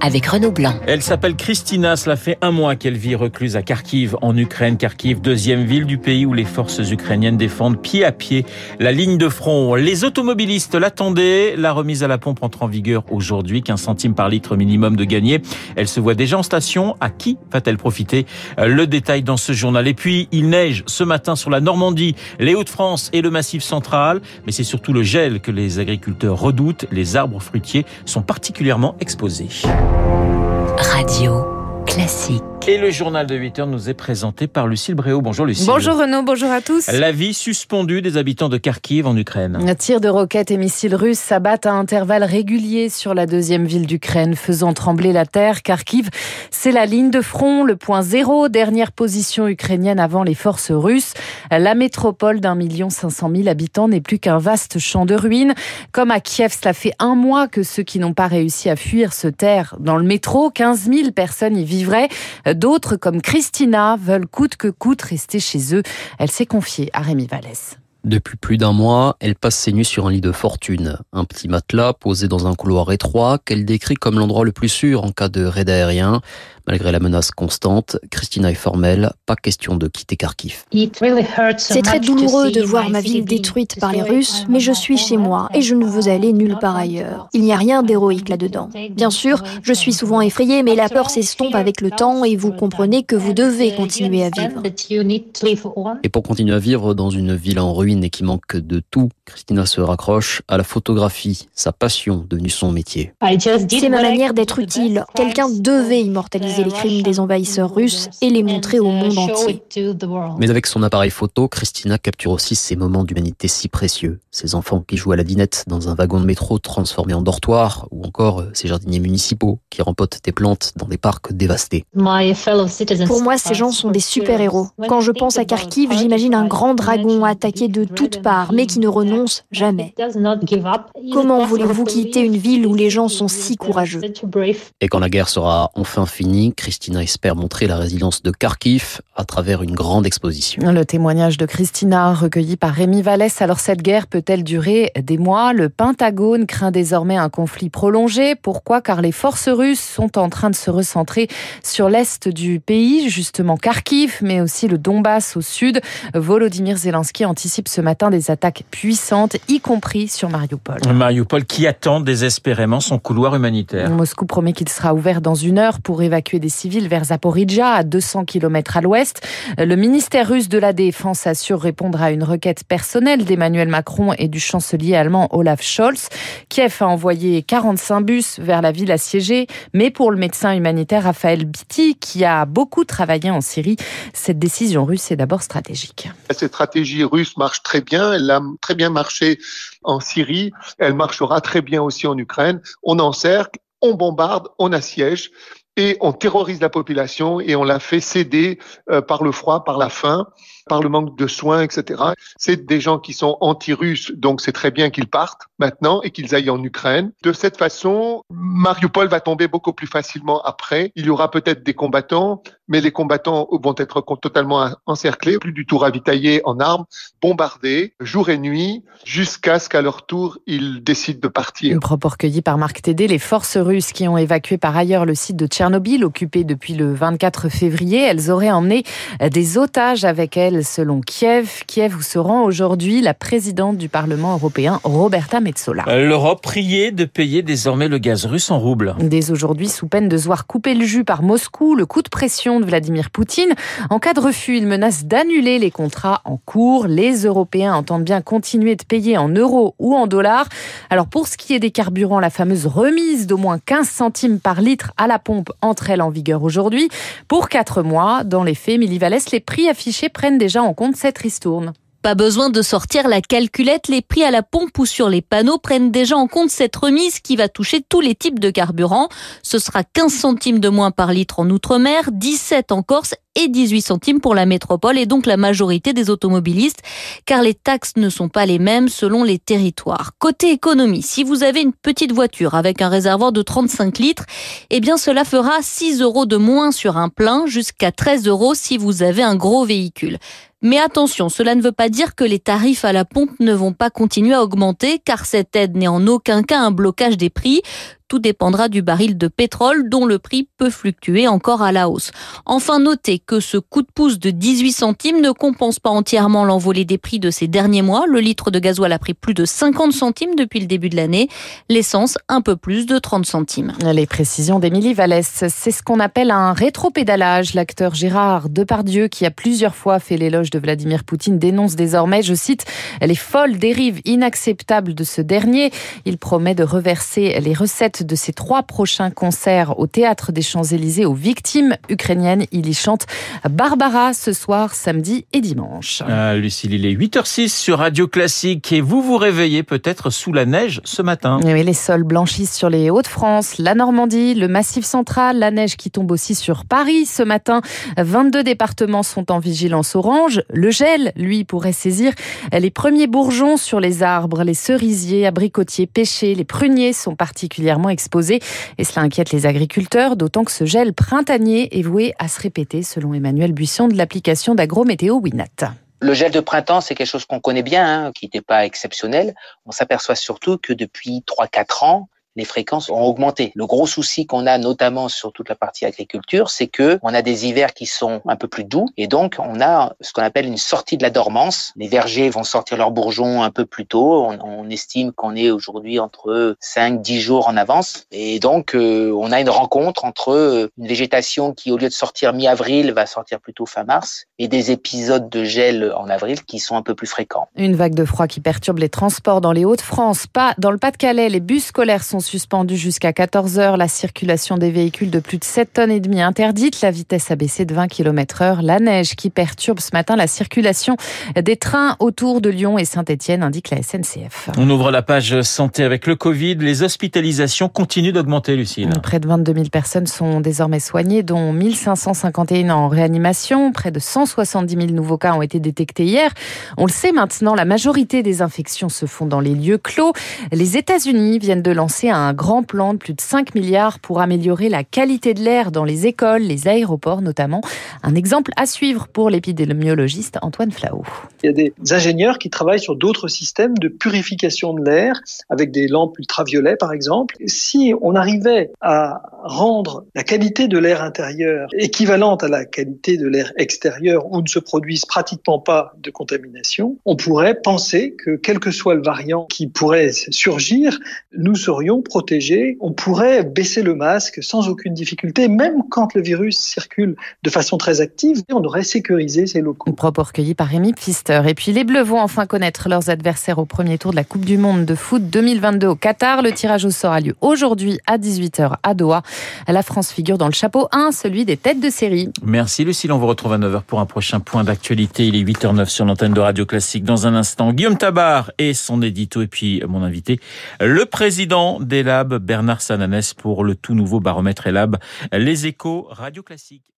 avec Renaud Blanc. Elle s'appelle Christina, cela fait un mois qu'elle vit recluse à Kharkiv, en Ukraine. Kharkiv, deuxième ville du pays où les forces ukrainiennes défendent pied à pied la ligne de front. Les automobilistes l'attendaient. La remise à la pompe entre en vigueur aujourd'hui, 15 centimes par litre minimum de gagné. Elle se voit déjà en station. À qui va-t-elle profiter? Le détail dans ce journal. Et puis, il neige ce matin sur la Normandie, les Hauts-de-France et le Massif central. Mais c'est surtout le gel que les agriculteurs redoutent. Les arbres fruitiers sont particulièrement exposés. Radio classique. Et le journal de 8 heures nous est présenté par Lucille Bréau. Bonjour Lucille. Bonjour Renaud, bonjour à tous. La vie suspendue des habitants de Kharkiv en Ukraine. Un tir de roquettes et missiles russes s'abattent à intervalles réguliers sur la deuxième ville d'Ukraine, faisant trembler la terre. Kharkiv, c'est la ligne de front, le point zéro, dernière position ukrainienne avant les forces russes. La métropole d'un million cinq cent mille habitants n'est plus qu'un vaste champ de ruines. Comme à Kiev, cela fait un mois que ceux qui n'ont pas réussi à fuir se terrent dans le métro. 15 000 personnes y vivraient. D'autres, comme Christina, veulent coûte que coûte rester chez eux. Elle s'est confiée à Rémi Vallès. Depuis plus d'un mois, elle passe ses nuits sur un lit de fortune, un petit matelas posé dans un couloir étroit qu'elle décrit comme l'endroit le plus sûr en cas de raid aérien. Malgré la menace constante, Christina est formelle, pas question de quitter Kharkiv. C'est très douloureux de voir ma ville détruite par les Russes, mais je suis chez moi et je ne veux aller nulle part ailleurs. Il n'y a rien d'héroïque là-dedans. Bien sûr, je suis souvent effrayée, mais la peur s'estompe avec le temps et vous comprenez que vous devez continuer à vivre. Et pour continuer à vivre dans une ville en ruine et qui manque de tout, Christina se raccroche à la photographie, sa passion devenue son métier. C'est ma manière d'être utile. Quelqu'un devait immortaliser les crimes des envahisseurs russes et les montrer au monde entier. Mais avec son appareil photo, Christina capture aussi ces moments d'humanité si précieux. Ces enfants qui jouent à la dinette dans un wagon de métro transformé en dortoir, ou encore ces jardiniers municipaux qui rempotent des plantes dans des parcs dévastés. Pour moi, ces gens sont des super-héros. Quand je pense à Kharkiv, j'imagine un grand dragon attaqué de toutes parts, mais qui ne renonce jamais. Comment voulez-vous quitter une ville où les gens sont si courageux Et quand la guerre sera enfin finie, Christina espère montrer la résilience de Kharkiv à travers une grande exposition. Le témoignage de Christina, recueilli par Rémi Vallès. Alors cette guerre peut-elle durer des mois? Le Pentagone craint désormais un conflit prolongé. Pourquoi? Car les forces russes sont en train de se recentrer sur l'est du pays, justement Kharkiv, mais aussi le Donbass au sud. Volodymyr Zelensky anticipe ce matin des attaques puissantes, y compris sur Mariupol. Mariupol qui attend désespérément son couloir humanitaire. Moscou promet qu'il sera ouvert dans une heure pour évacuer des civils vers Zaporizhia, à 200 km à l'ouest. Le ministère russe de la Défense assure répondre à une requête personnelle d'Emmanuel Macron et du chancelier allemand Olaf Scholz. Kiev a envoyé 45 bus vers la ville assiégée, mais pour le médecin humanitaire Raphaël Bitti, qui a beaucoup travaillé en Syrie, cette décision russe est d'abord stratégique. Cette stratégie russe marche très bien, elle a très bien marché en Syrie, elle marchera très bien aussi en Ukraine. On encercle, on bombarde, on assiège et on terrorise la population et on la fait céder euh, par le froid, par la faim, par le manque de soins, etc. C'est des gens qui sont anti-russes, donc c'est très bien qu'ils partent maintenant et qu'ils aillent en Ukraine. De cette façon, Mariupol va tomber beaucoup plus facilement après. Il y aura peut-être des combattants, mais les combattants vont être totalement encerclés, plus du tout ravitaillés en armes, bombardés jour et nuit, jusqu'à ce qu'à leur tour, ils décident de partir. Une propos recueilli par Marc Tédé, les forces russes qui ont évacué par ailleurs le site de Tchernobyl, occupé depuis le 24 février, elles auraient emmené des otages avec elles, selon Kiev. Kiev où se rend aujourd'hui la présidente du Parlement européen, Roberta Metsola. L'Europe priait de payer désormais le gaz russe en roubles. Dès aujourd'hui, sous peine de se voir couper le jus par Moscou, le coup de pression de Vladimir Poutine. En cas de refus, il menace d'annuler les contrats en cours. Les Européens entendent bien continuer de payer en euros ou en dollars. Alors pour ce qui est des carburants, la fameuse remise d'au moins 15 centimes par litre à la pompe entre elles en vigueur aujourd'hui? Pour 4 mois, dans les faits, Milly Vallès, les prix affichés prennent déjà en compte cette ristourne. Pas besoin de sortir la calculette, les prix à la pompe ou sur les panneaux prennent déjà en compte cette remise qui va toucher tous les types de carburant. Ce sera 15 centimes de moins par litre en Outre-mer, 17 en Corse et 18 centimes pour la métropole et donc la majorité des automobilistes car les taxes ne sont pas les mêmes selon les territoires. Côté économie, si vous avez une petite voiture avec un réservoir de 35 litres, eh bien cela fera 6 euros de moins sur un plein jusqu'à 13 euros si vous avez un gros véhicule. Mais attention, cela ne veut pas dire que les tarifs à la pompe ne vont pas continuer à augmenter, car cette aide n'est en aucun cas un blocage des prix. Tout dépendra du baril de pétrole dont le prix peut fluctuer encore à la hausse. Enfin, notez que ce coup de pouce de 18 centimes ne compense pas entièrement l'envolée des prix de ces derniers mois. Le litre de gasoil a pris plus de 50 centimes depuis le début de l'année. L'essence, un peu plus de 30 centimes. Les précisions d'Émilie Vallès, c'est ce qu'on appelle un rétropédalage. L'acteur Gérard Depardieu, qui a plusieurs fois fait l'éloge de Vladimir Poutine, dénonce désormais, je cite, les folles dérives inacceptables de ce dernier. Il promet de reverser les recettes de ses trois prochains concerts au Théâtre des Champs-Élysées aux victimes ukrainiennes. Il y chante Barbara ce soir, samedi et dimanche. Ah, Lucille, il est 8h06 sur Radio Classique et vous vous réveillez peut-être sous la neige ce matin. Oui, les sols blanchissent sur les Hauts-de-France, la Normandie, le Massif central, la neige qui tombe aussi sur Paris ce matin. 22 départements sont en vigilance orange. Le gel, lui, pourrait saisir les premiers bourgeons sur les arbres, les cerisiers, abricotiers, pêchers, les pruniers sont particulièrement exposés et cela inquiète les agriculteurs, d'autant que ce gel printanier est voué à se répéter selon Emmanuel Buisson de l'application d'Agrométéo Winat. Le gel de printemps, c'est quelque chose qu'on connaît bien, hein, qui n'était pas exceptionnel. On s'aperçoit surtout que depuis 3-4 ans, les fréquences ont augmenté. Le gros souci qu'on a notamment sur toute la partie agriculture, c'est que on a des hivers qui sont un peu plus doux et donc on a ce qu'on appelle une sortie de la dormance. Les vergers vont sortir leurs bourgeons un peu plus tôt. On, estime qu'on est aujourd'hui entre 5 10 jours en avance et donc euh, on a une rencontre entre euh, une végétation qui au lieu de sortir mi-avril va sortir plutôt fin mars et des épisodes de gel en avril qui sont un peu plus fréquents. Une vague de froid qui perturbe les transports dans les Hauts-de-France, pas dans le Pas-de-Calais, les bus scolaires sont suspendu jusqu'à 14 heures. La circulation des véhicules de plus de 7 tonnes et demie interdite. La vitesse a baissé de 20 km heure. La neige qui perturbe ce matin la circulation des trains autour de Lyon et Saint-Etienne, indique la SNCF. On ouvre la page santé avec le Covid. Les hospitalisations continuent d'augmenter, Lucille. Près de 22 000 personnes sont désormais soignées, dont 1551 en réanimation. Près de 170 000 nouveaux cas ont été détectés hier. On le sait maintenant, la majorité des infections se font dans les lieux clos. Les États-Unis viennent de lancer un grand plan de plus de 5 milliards pour améliorer la qualité de l'air dans les écoles, les aéroports notamment. Un exemple à suivre pour l'épidémiologiste Antoine Flau. Il y a des ingénieurs qui travaillent sur d'autres systèmes de purification de l'air avec des lampes ultraviolets par exemple. Si on arrivait à rendre la qualité de l'air intérieur équivalente à la qualité de l'air extérieur où ne se produisent pratiquement pas de contamination, on pourrait penser que quel que soit le variant qui pourrait surgir, nous serions protégés. On pourrait baisser le masque sans aucune difficulté, même quand le virus circule de façon très active. On aurait sécurisé ces locaux. Propos recueillis par Rémi Pfister. Et puis les Bleus vont enfin connaître leurs adversaires au premier tour de la Coupe du Monde de foot 2022 au Qatar. Le tirage au sort a lieu aujourd'hui à 18h à Doha. La France figure dans le chapeau 1, celui des têtes de série. Merci Lucille, on vous retrouve à 9h pour un prochain point d'actualité. Il est 8h09 sur l'antenne de Radio Classique. Dans un instant, Guillaume Tabar et son édito et puis mon invité, le président d'Elab, Bernard Sananès, pour le tout nouveau baromètre Elab, les échos Radio Classique.